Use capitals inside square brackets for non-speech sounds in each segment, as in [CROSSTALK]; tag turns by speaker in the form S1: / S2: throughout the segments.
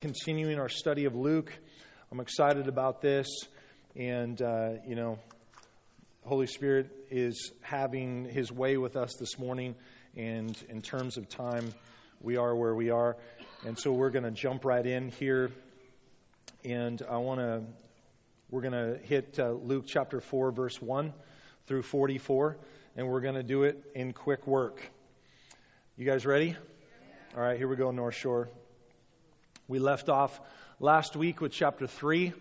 S1: continuing our study of Luke. I'm excited about this. And, uh, you know, Holy Spirit is having his way with us this morning. And in terms of time, we are where we are. And so we're going to jump right in here. And I want to, we're going to hit uh, Luke chapter 4, verse 1 through 44. And we're going to do it in quick work. You guys ready? All right, here we go, North Shore. We left off last week with chapter 3.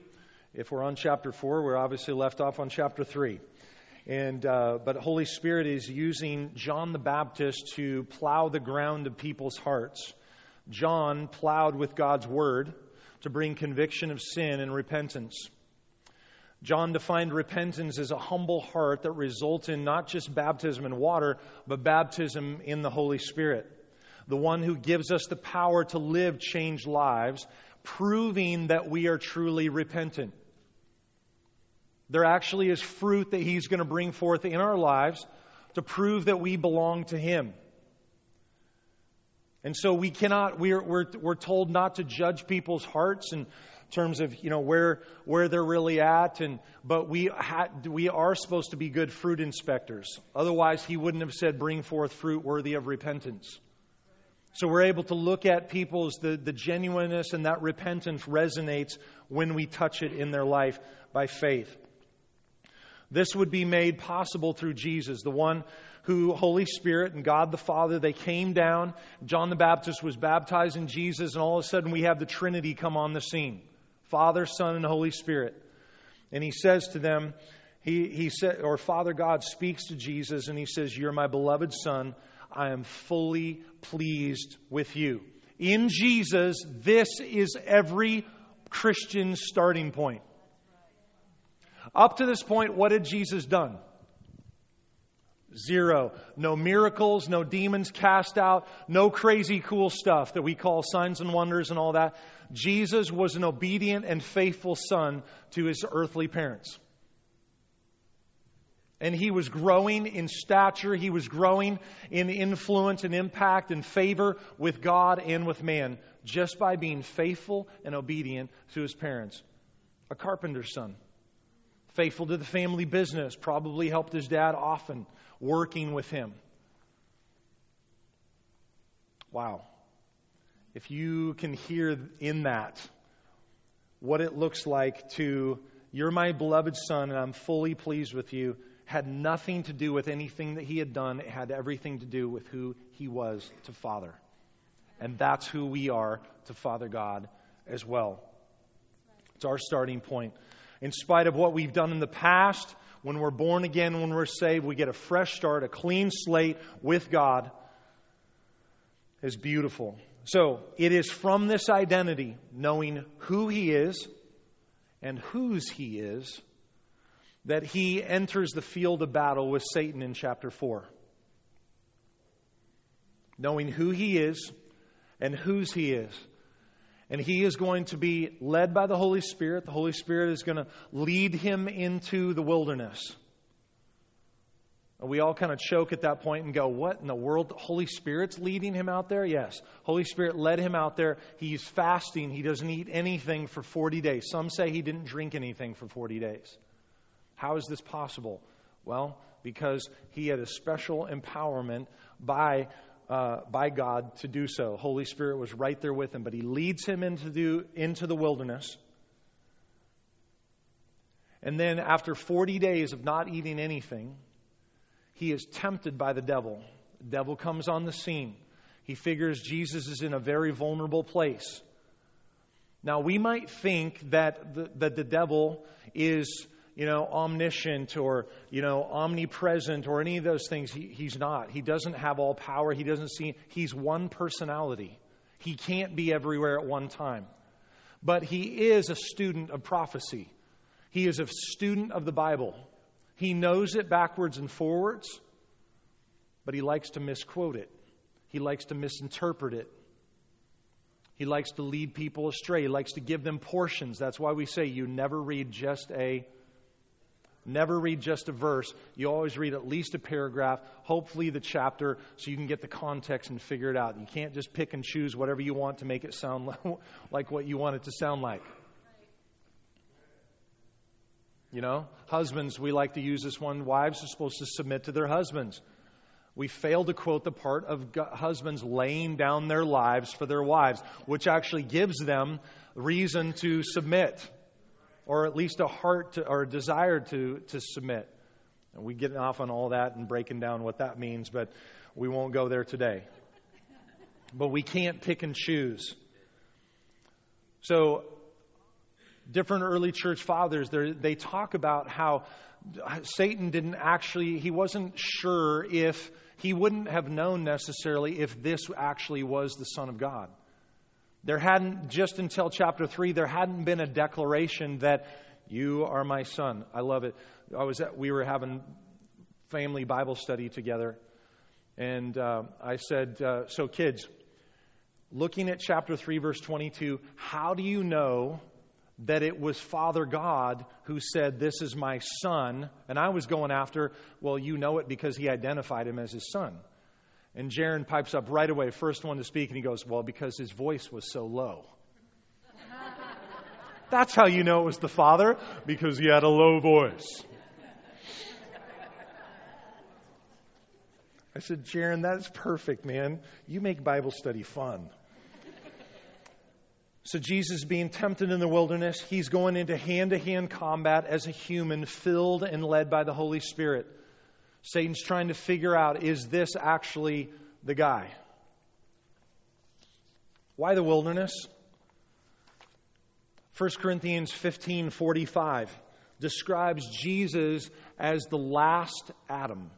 S1: If we're on chapter 4, we're obviously left off on chapter 3. And, uh, but Holy Spirit is using John the Baptist to plow the ground of people's hearts. John plowed with God's word to bring conviction of sin and repentance. John defined repentance as a humble heart that results in not just baptism in water, but baptism in the Holy Spirit the one who gives us the power to live changed lives, proving that we are truly repentant. There actually is fruit that He's going to bring forth in our lives to prove that we belong to Him. And so we cannot, we're, we're, we're told not to judge people's hearts in terms of, you know, where, where they're really at. And, but we, ha, we are supposed to be good fruit inspectors. Otherwise, he wouldn't have said, bring forth fruit worthy of repentance. So we're able to look at people's, the, the genuineness and that repentance resonates when we touch it in their life by faith. This would be made possible through Jesus, the one who, Holy Spirit and God the Father, they came down. John the Baptist was baptized in Jesus, and all of a sudden we have the Trinity come on the scene Father, Son, and Holy Spirit. And he says to them, he, he said, or Father God speaks to Jesus, and he says, You're my beloved Son. I am fully pleased with you. In Jesus, this is every Christian's starting point. Up to this point, what had Jesus done? Zero. No miracles, no demons cast out, no crazy cool stuff that we call signs and wonders and all that. Jesus was an obedient and faithful son to his earthly parents. And he was growing in stature, he was growing in influence and impact and favor with God and with man just by being faithful and obedient to his parents. A carpenter's son. Faithful to the family business, probably helped his dad often, working with him. Wow. If you can hear in that what it looks like to, you're my beloved son, and I'm fully pleased with you had nothing to do with anything that he had done. It had everything to do with who he was to Father. And that's who we are to Father God as well. It's our starting point. In spite of what we've done in the past, when we're born again, when we're saved, we get a fresh start, a clean slate with God. Is beautiful. So it is from this identity, knowing who He is and whose He is, that he enters the field of battle with Satan in chapter 4. Knowing who he is and whose he is. And he is going to be led by the Holy Spirit. The Holy Spirit is going to lead him into the wilderness. We all kind of choke at that point and go, What in the world? The Holy Spirit's leading him out there? Yes. Holy Spirit led him out there. He's fasting. He doesn't eat anything for 40 days. Some say he didn't drink anything for 40 days. How is this possible? Well, because he had a special empowerment by, uh, by God to do so. Holy Spirit was right there with him, but he leads him into the, into the wilderness. And then, after 40 days of not eating anything, he is tempted by the devil. The devil comes on the scene. He figures Jesus is in a very vulnerable place. Now, we might think that the, that the devil is you know, omniscient or, you know, omnipresent or any of those things. He, he's not. He doesn't have all power. He doesn't see. He's one personality. He can't be everywhere at one time. But he is a student of prophecy. He is a student of the Bible. He knows it backwards and forwards, but he likes to misquote it. He likes to misinterpret it. He likes to lead people astray. He likes to give them portions. That's why we say you never read just a Never read just a verse. You always read at least a paragraph, hopefully the chapter, so you can get the context and figure it out. You can't just pick and choose whatever you want to make it sound [LAUGHS] like what you want it to sound like. You know, husbands, we like to use this one. Wives are supposed to submit to their husbands. We fail to quote the part of husbands laying down their lives for their wives, which actually gives them reason to submit, or at least a heart to, or a desire to, to submit. And we get off on all that and breaking down what that means, but we won't go there today. But we can't pick and choose. So different early church fathers, they talk about how Satan didn't actually, he wasn't sure if, he wouldn't have known necessarily if this actually was the Son of God. There hadn't, just until chapter 3, there hadn't been a declaration that you are my son. I love it. I was at, we were having family Bible study together, and uh, I said, uh, So, kids, looking at chapter 3, verse 22, how do you know that it was Father God who said, This is my son. And I was going after, well, you know it because he identified him as his son. And Jaron pipes up right away, first one to speak, and he goes, Well, because his voice was so low. [LAUGHS] That's how you know it was the Father, because he had a low voice. I said, Jaron, that's perfect, man. You make Bible study fun. So, Jesus being tempted in the wilderness, he's going into hand to hand combat as a human, filled and led by the Holy Spirit. Satan's trying to figure out is this actually the guy? Why the wilderness? 1 Corinthians 15:45 describes Jesus as the last Adam.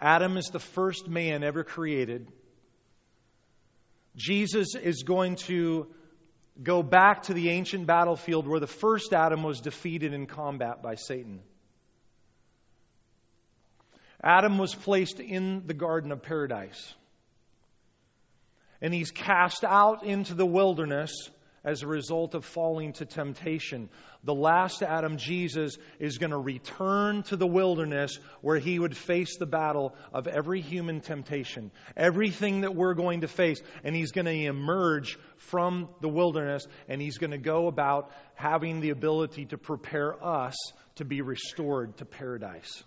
S1: Adam is the first man ever created Jesus is going to go back to the ancient battlefield where the first Adam was defeated in combat by Satan. Adam was placed in the Garden of Paradise. And he's cast out into the wilderness as a result of falling to temptation. The last Adam, Jesus, is going to return to the wilderness where he would face the battle of every human temptation, everything that we're going to face. And he's going to emerge from the wilderness and he's going to go about having the ability to prepare us to be restored to paradise.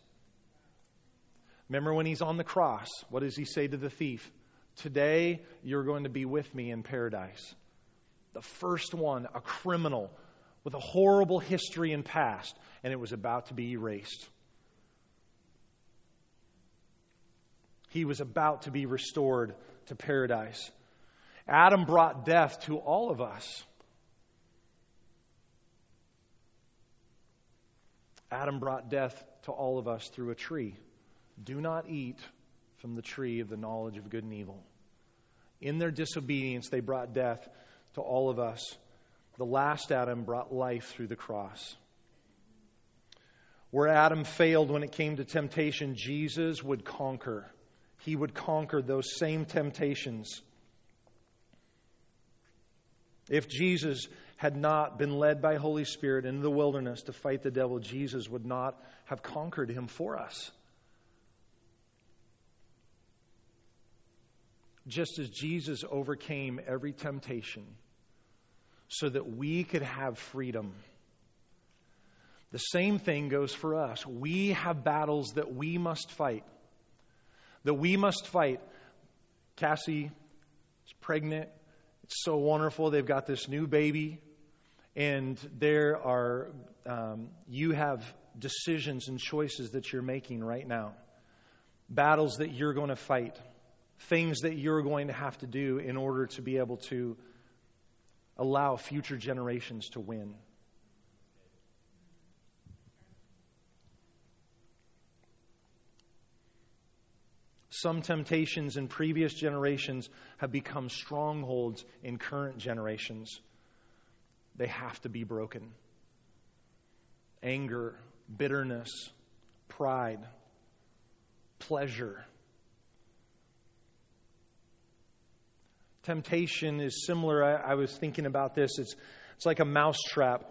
S1: Remember when he's on the cross, what does he say to the thief? Today you're going to be with me in paradise the first one, a criminal with a horrible history and past, and it was about to be erased. He was about to be restored to paradise. Adam brought death to all of us. Adam brought death to all of us through a tree. Do not eat from the tree of the knowledge of good and evil. In their disobedience, they brought death to all of us. The last Adam brought life through the cross. Where Adam failed when it came to temptation, Jesus would conquer. He would conquer those same temptations. If Jesus had not been led by Holy Spirit into the wilderness to fight the devil, Jesus would not have conquered him for us. Just as Jesus overcame every temptation, so that we could have freedom. The same thing goes for us. We have battles that we must fight. That we must fight. Cassie is pregnant. It's so wonderful. They've got this new baby. And there are, um, you have decisions and choices that you're making right now. Battles that you're going to fight. Things that you're going to have to do in order to be able to allow future generations to win. Some temptations in previous generations have become strongholds in current generations. They have to be broken. Anger, bitterness, pride, pleasure Temptation is similar. I, I was thinking about this. It's, it's like a mousetrap.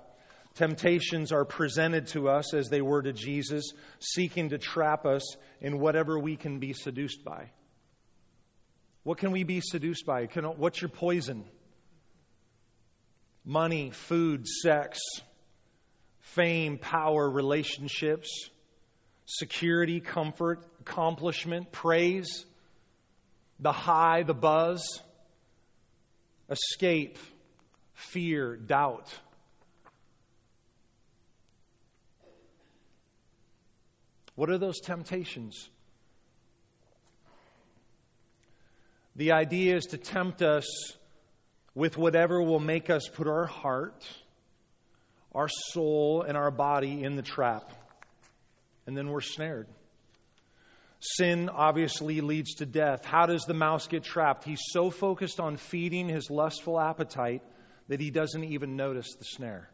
S1: Temptations are presented to us as they were to Jesus, seeking to trap us in whatever we can be seduced by. What can we be seduced by? Can, what's your poison? Money, food, sex, fame, power, relationships, security, comfort, accomplishment, praise, the high, the buzz, escape, fear, doubt. What are those temptations? The idea is to tempt us with whatever will make us put our heart, our soul, and our body in the trap. And then we're snared. Sin obviously leads to death. How does the mouse get trapped? He's so focused on feeding his lustful appetite that he doesn't even notice the snare.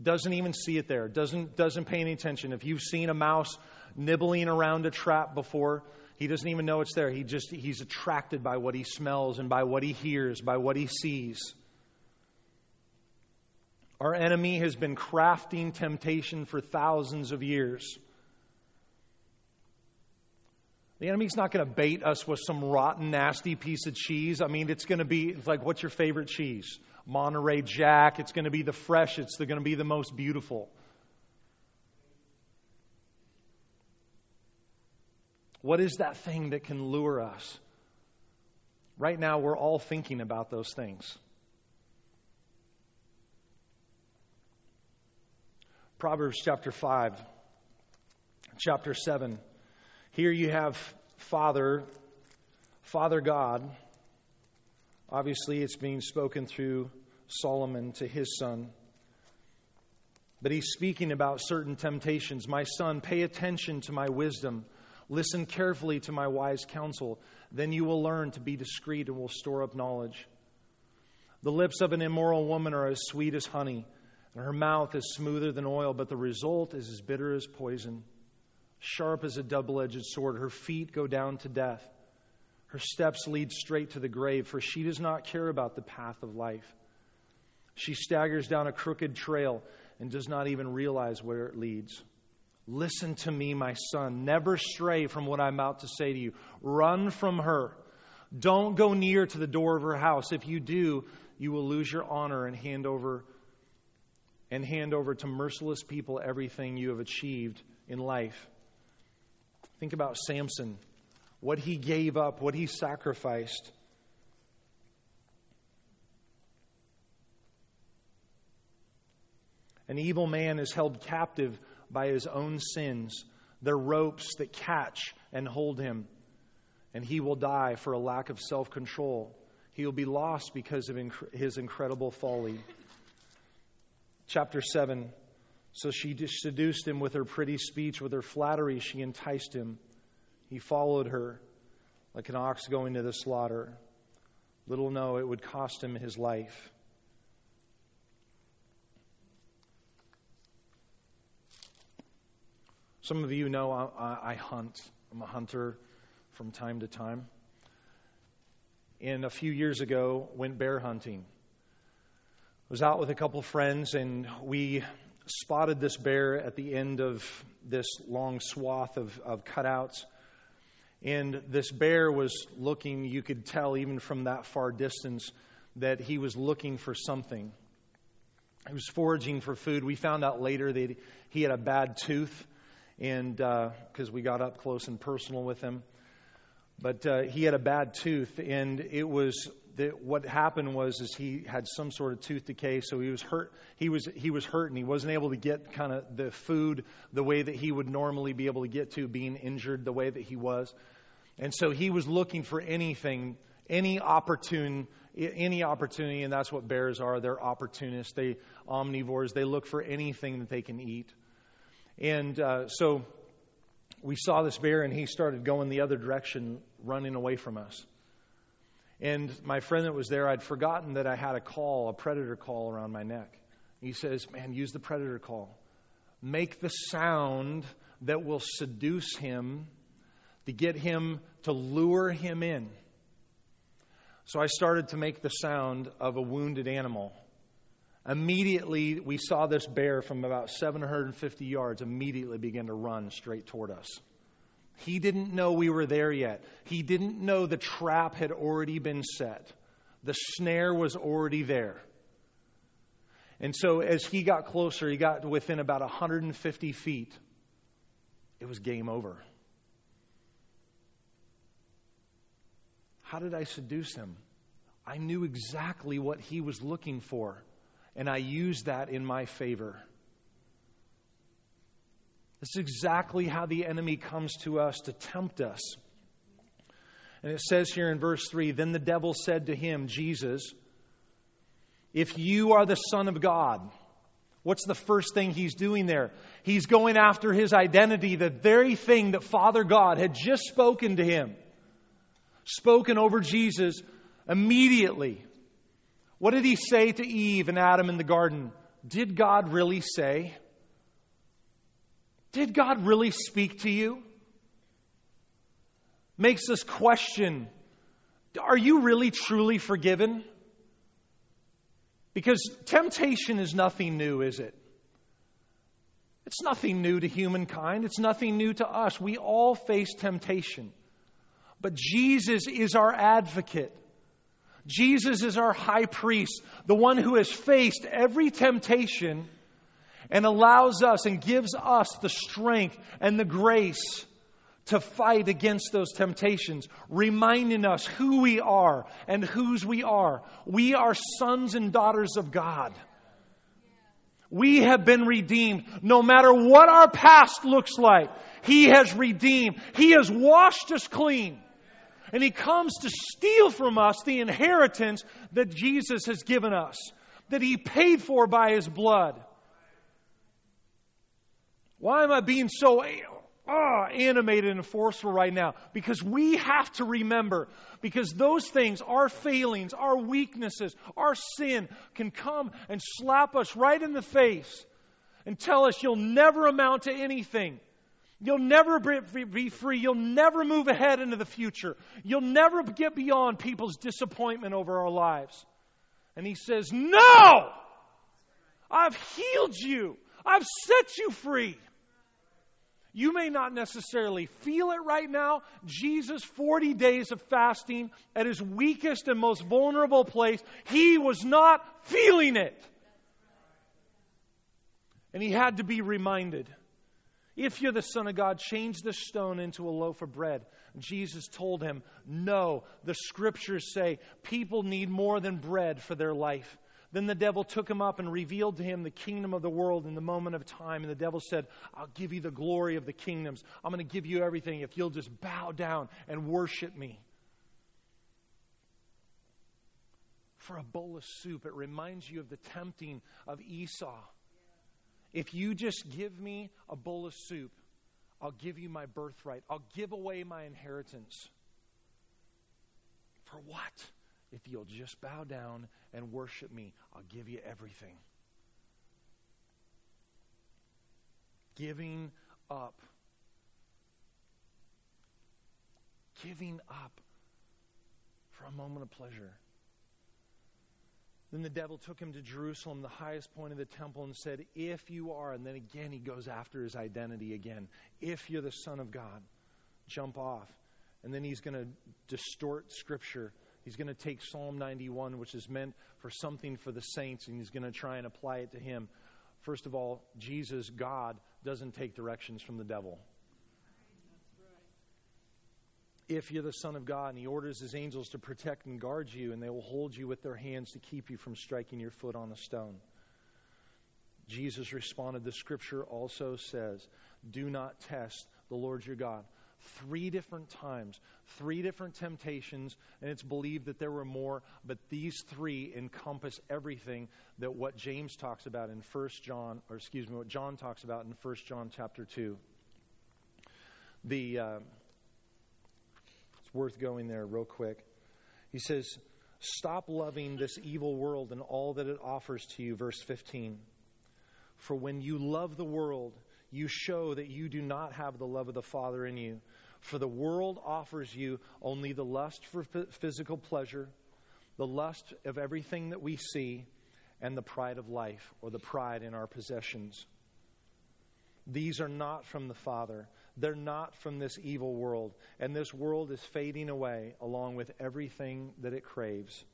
S1: Doesn't even see it there. Doesn't, doesn't pay any attention. If you've seen a mouse nibbling around a trap before, he doesn't even know it's there. He just, he's attracted by what he smells and by what he hears, by what he sees. Our enemy has been crafting temptation for thousands of years. The enemy's not going to bait us with some rotten, nasty piece of cheese. I mean, it's going to be it's like, what's your favorite cheese? Monterey Jack. It's going to be the freshest. They're going to be the most beautiful. What is that thing that can lure us? Right now, we're all thinking about those things. Proverbs chapter 5, chapter 7. Here you have Father, Father God Obviously, it's being spoken through Solomon to his son. But he's speaking about certain temptations. My son, pay attention to my wisdom. Listen carefully to my wise counsel. Then you will learn to be discreet and will store up knowledge. The lips of an immoral woman are as sweet as honey, and her mouth is smoother than oil, but the result is as bitter as poison, sharp as a double edged sword. Her feet go down to death. Her steps lead straight to the grave, for she does not care about the path of life. She staggers down a crooked trail and does not even realize where it leads. Listen to me, my son. Never stray from what I'm about to say to you. Run from her. Don't go near to the door of her house. If you do, you will lose your honor and hand over and hand over to merciless people everything you have achieved in life. Think about Samson what he gave up, what he sacrificed. An evil man is held captive by his own sins. They're ropes that catch and hold him, and he will die for a lack of self control. He will be lost because of inc- his incredible folly. Chapter 7 So she seduced him with her pretty speech, with her flattery, she enticed him. He followed her like an ox going to the slaughter. Little know it would cost him his life. Some of you know I, I, hunt. I'm a hunter from time to time. And a few years ago, went bear hunting. I was out with a couple friends, and we spotted this bear at the end of this long swath of, of cutouts and this bear was looking, you could tell even from that far distance, that he was looking for something. He was foraging for food. We found out later that he had a bad tooth, and uh because uh, we got up close and personal with him. But uh, he had a bad tooth, and it was that what happened was is he had some sort of tooth decay, so he was hurt. He was he was hurt, and he wasn't able to get kind of the food the way that he would normally be able to get to, being injured the way that he was, and so he was looking for anything, any opportune, any opportunity, and that's what bears are. They're opportunists. They omnivores. They look for anything that they can eat, and uh, so we saw this bear, and he started going the other direction, running away from us. And my friend that was there, I'd forgotten that I had a call, a predator call around my neck. He says, Man, use the predator call. Make the sound that will seduce him to get him to lure him in. So I started to make the sound of a wounded animal. Immediately, we saw this bear from about 750 yards immediately begin to run straight toward us. He didn't know we were there yet. He didn't know the trap had already been set. The snare was already there. And so as he got closer, he got within about 150 feet. It was game over. How did I seduce him? I knew exactly what he was looking for, and I used that in my favor. This is exactly how the enemy comes to us to tempt us. And it says here in verse 3 Then the devil said to him, Jesus, if you are the Son of God, what's the first thing he's doing there? He's going after his identity, the very thing that Father God had just spoken to him, spoken over Jesus immediately. What did he say to Eve and Adam in the garden? Did God really say? Did God really speak to you? Makes us question Are you really truly forgiven? Because temptation is nothing new, is it? It's nothing new to humankind. It's nothing new to us. We all face temptation. But Jesus is our advocate. Jesus is our high priest, the one who has faced every temptation and allows us and gives us the strength and the grace to fight against those temptations, reminding us who we are and whose we are. We are sons and daughters of God. We have been redeemed. No matter what our past looks like, He has redeemed. He has washed us clean. And He comes to steal from us the inheritance that Jesus has given us, that He paid for by His blood. Why am I being so oh, animated and forceful right now? Because we have to remember, because those things, our failings, our weaknesses, our sin, can come and slap us right in the face and tell us you'll never amount to anything. You'll never be free. You'll never move ahead into the future. You'll never get beyond people's disappointment over our lives. And he says, No! I've healed you. I've set you free. You may not necessarily feel it right now. Jesus, 40 days of fasting at his weakest and most vulnerable place, he was not feeling it. And he had to be reminded if you're the Son of God, change this stone into a loaf of bread. Jesus told him, No, the scriptures say people need more than bread for their life. Then the devil took him up and revealed to him the kingdom of the world in the moment of time. And the devil said, I'll give you the glory of the kingdoms. I'm going to give you everything if you'll just bow down and worship me. For a bowl of soup, it reminds you of the tempting of Esau. If you just give me a bowl of soup, I'll give you my birthright. I'll give away my inheritance. For what? If you'll just bow down and worship me, I'll give you everything. Giving up. Giving up for a moment of pleasure. Then the devil took him to Jerusalem, the highest point of the temple, and said, If you are, and then again he goes after his identity again. If you're the Son of God, jump off. And then he's going to distort Scripture He's going to take Psalm 91, which is meant for something for the saints, and he's going to try and apply it to him. First of all, Jesus, God, doesn't take directions from the devil. If you're the Son of God, and He orders His angels to protect and guard you, and they will hold you with their hands to keep you from striking your foot on a stone. Jesus responded, The scripture also says, Do not test the Lord your God three different times, three different temptations, and it's believed that there were more, but these three encompass everything that what James talks about in 1 John, or excuse me, what John talks about in 1 John chapter 2. The, uh, it's worth going there real quick. He says, Stop loving this evil world and all that it offers to you, verse 15. For when you love the world, you show that you do not have the love of the Father in you. For the world offers you only the lust for physical pleasure, the lust of everything that we see, and the pride of life, or the pride in our possessions. These are not from the Father. They're not from this evil world. And this world is fading away along with everything that it craves.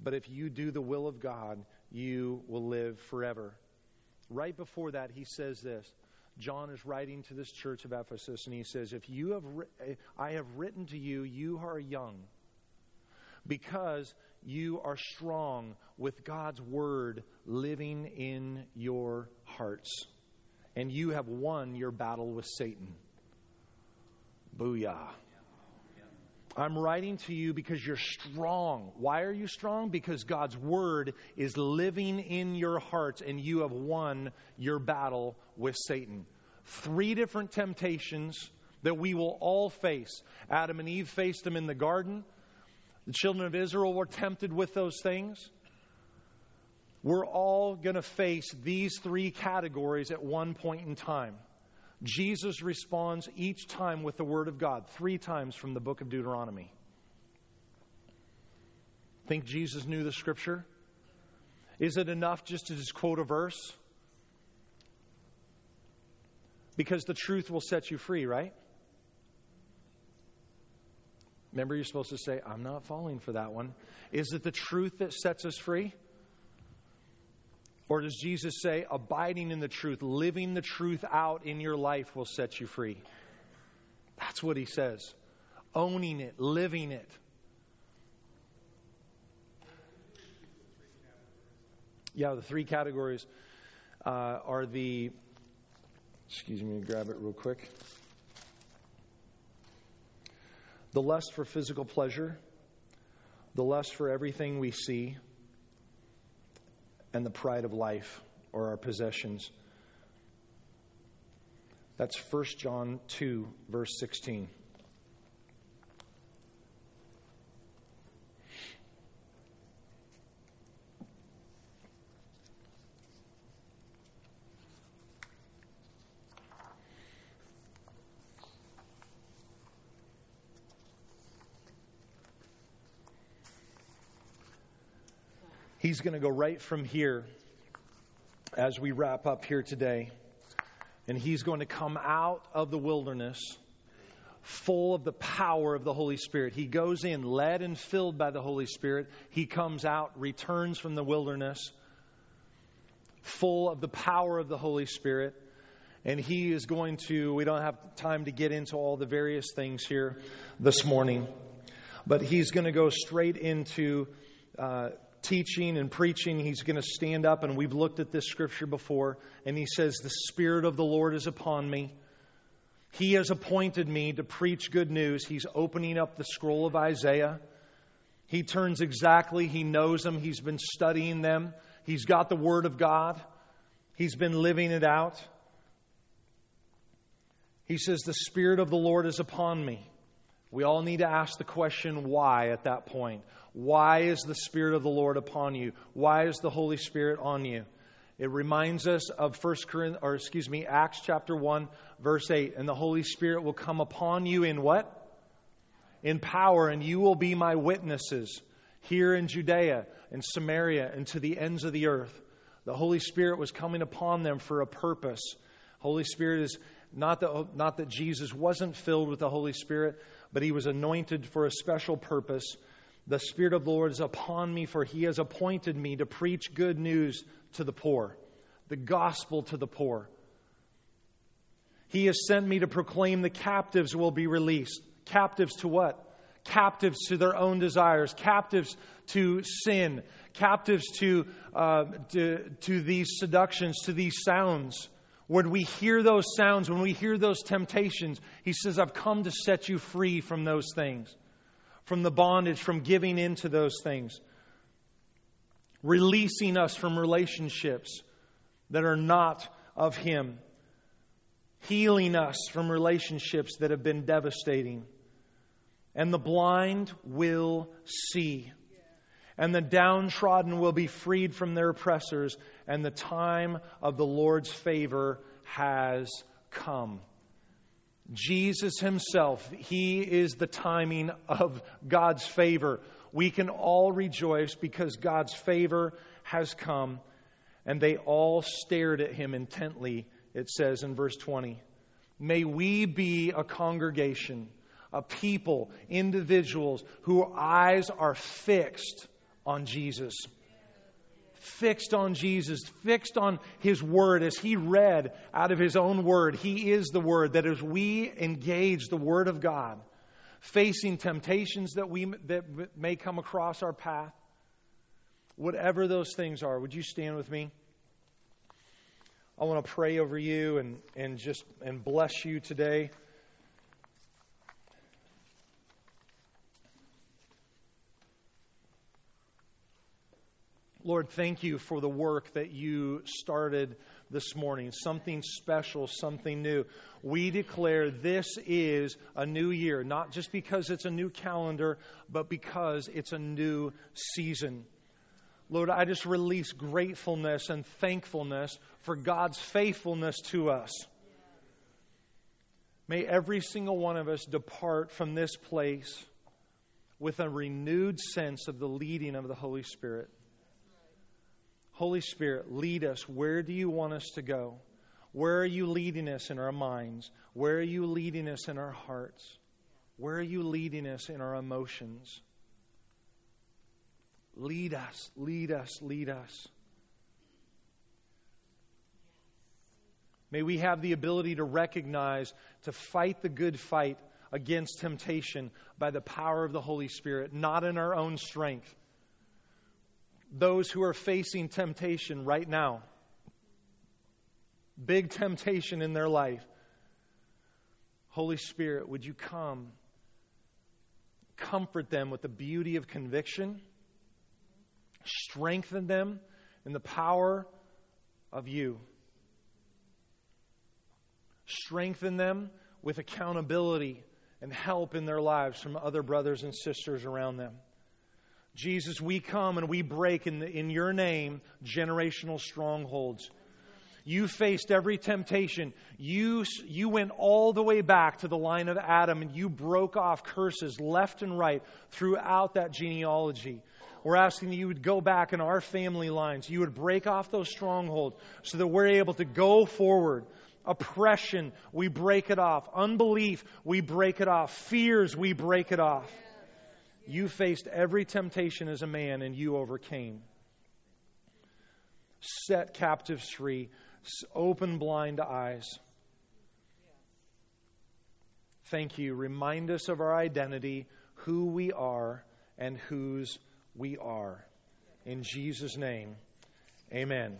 S1: But if you do the will of God, you will live forever. Right before that, he says this. John is writing to this church of Ephesus, and he says, If you have, I have written to you, you are young, because you are strong with God's word living in your hearts and you have won your battle with Satan. Booyah. I'm writing to you because you're strong. Why are you strong? Because God's word is living in your hearts and you have won your battle with Satan. Three different temptations that we will all face. Adam and Eve faced them in the garden. The children of Israel were tempted with those things. We're all going to face these three categories at one point in time. Jesus responds each time with the Word of God, three times from the book of Deuteronomy. Think Jesus knew the Scripture? Is it enough just to just quote a verse? Because the truth will set you free, right? Remember, you're supposed to say, I'm not falling for that one. Is it the truth that sets us free? Or does Jesus say, abiding in the truth, living the truth out in your life will set you free? That's what he says. Owning it, living it. Yeah, the three categories uh, are the. Excuse me, grab it real quick. The lust for physical pleasure, the lust for everything we see, and the pride of life or our possessions. That's 1 John 2, verse 16. He's going to go right from here as we wrap up here today. And he's going to come out of the wilderness full of the power of the Holy Spirit. He goes in led and filled by the Holy Spirit. He comes out, returns from the wilderness full of the power of the Holy Spirit. And he is going to, we don't have time to get into all the various things here this morning, but he's going to go straight into uh, teaching and preaching, he's going to stand up, and we've looked at this scripture before, and he says, The Spirit of the Lord is upon me. He has appointed me to preach good news. He's opening up the scroll of Isaiah. He turns exactly, he knows them, he's been studying them, he's got the Word of God, he's been living it out. He says, The Spirit of the Lord is upon me. We all need to ask the question why at that point. Why is the Spirit of the Lord upon you? Why is the Holy Spirit on you? It reminds us of First Corinthians, or excuse me, Acts chapter 1, verse 8. And the Holy Spirit will come upon you in what? In power, and you will be my witnesses here in Judea and Samaria and to the ends of the earth. The Holy Spirit was coming upon them for a purpose. Holy Spirit is not that, not that Jesus wasn't filled with the Holy Spirit, but he was anointed for a special purpose. The Spirit of the Lord is upon me, for he has appointed me to preach good news to the poor, the gospel to the poor. He has sent me to proclaim the captives will be released. Captives to what? Captives to their own desires, captives to sin, captives to, uh, to, to these seductions, to these sounds. When we hear those sounds, when we hear those temptations, he says, I've come to set you free from those things from the bondage, from giving into those things, releasing us from relationships that are not of Him, healing us from relationships that have been devastating. And the blind will see. And the downtrodden will be freed from their oppressors, and the time of the Lord's favor has come. Jesus Himself, He is the timing of God's favor. We can all rejoice because God's favor has come. And they all stared at him intently, it says in verse 20. May we be a congregation, a people, individuals whose eyes are fixed on Jesus. Fixed on Jesus, fixed on His Word as He read out of His own Word. He is the Word. That as we engage the Word of God, facing temptations that, we, that may come across our path, whatever those things are, would you stand with me? I want to pray over you and, and just and bless you today. Lord, thank you for the work that you started this morning. Something special, something new. We declare this is a new year, not just because it's a new calendar, but because it's a new season. Lord, I just release gratefulness and thankfulness for God's faithfulness to us. May every single one of us depart from this place with a renewed sense of the leading of the Holy Spirit. Holy Spirit, lead us. Where do you want us to go? Where are you leading us in our minds? Where are you leading us in our hearts? Where are you leading us in our emotions? Lead us, lead us, lead us. May we have the ability to recognize, to fight the good fight against temptation by the power of the Holy Spirit, not in our own strength those who are facing temptation right now, big temptation in their life. Holy Spirit, would you come, comfort them with the beauty of conviction, strengthen them in the power of you, strengthen them with accountability and help in their lives from other brothers and sisters around them. Jesus, we come and we break in, the, in your name generational strongholds. You faced every temptation. You, you went all the way back to the line of Adam and you broke off curses left and right throughout that genealogy. We're asking that you would go back in our family lines. You would break off those strongholds so that we're able to go forward. Oppression, we break it off. Unbelief, we break it off. Fears, we break it off. You faced every temptation as a man and you overcame. Set captives free, open blind eyes. Thank you. Remind us of our identity, who we are, and whose we are. In Jesus' name, amen.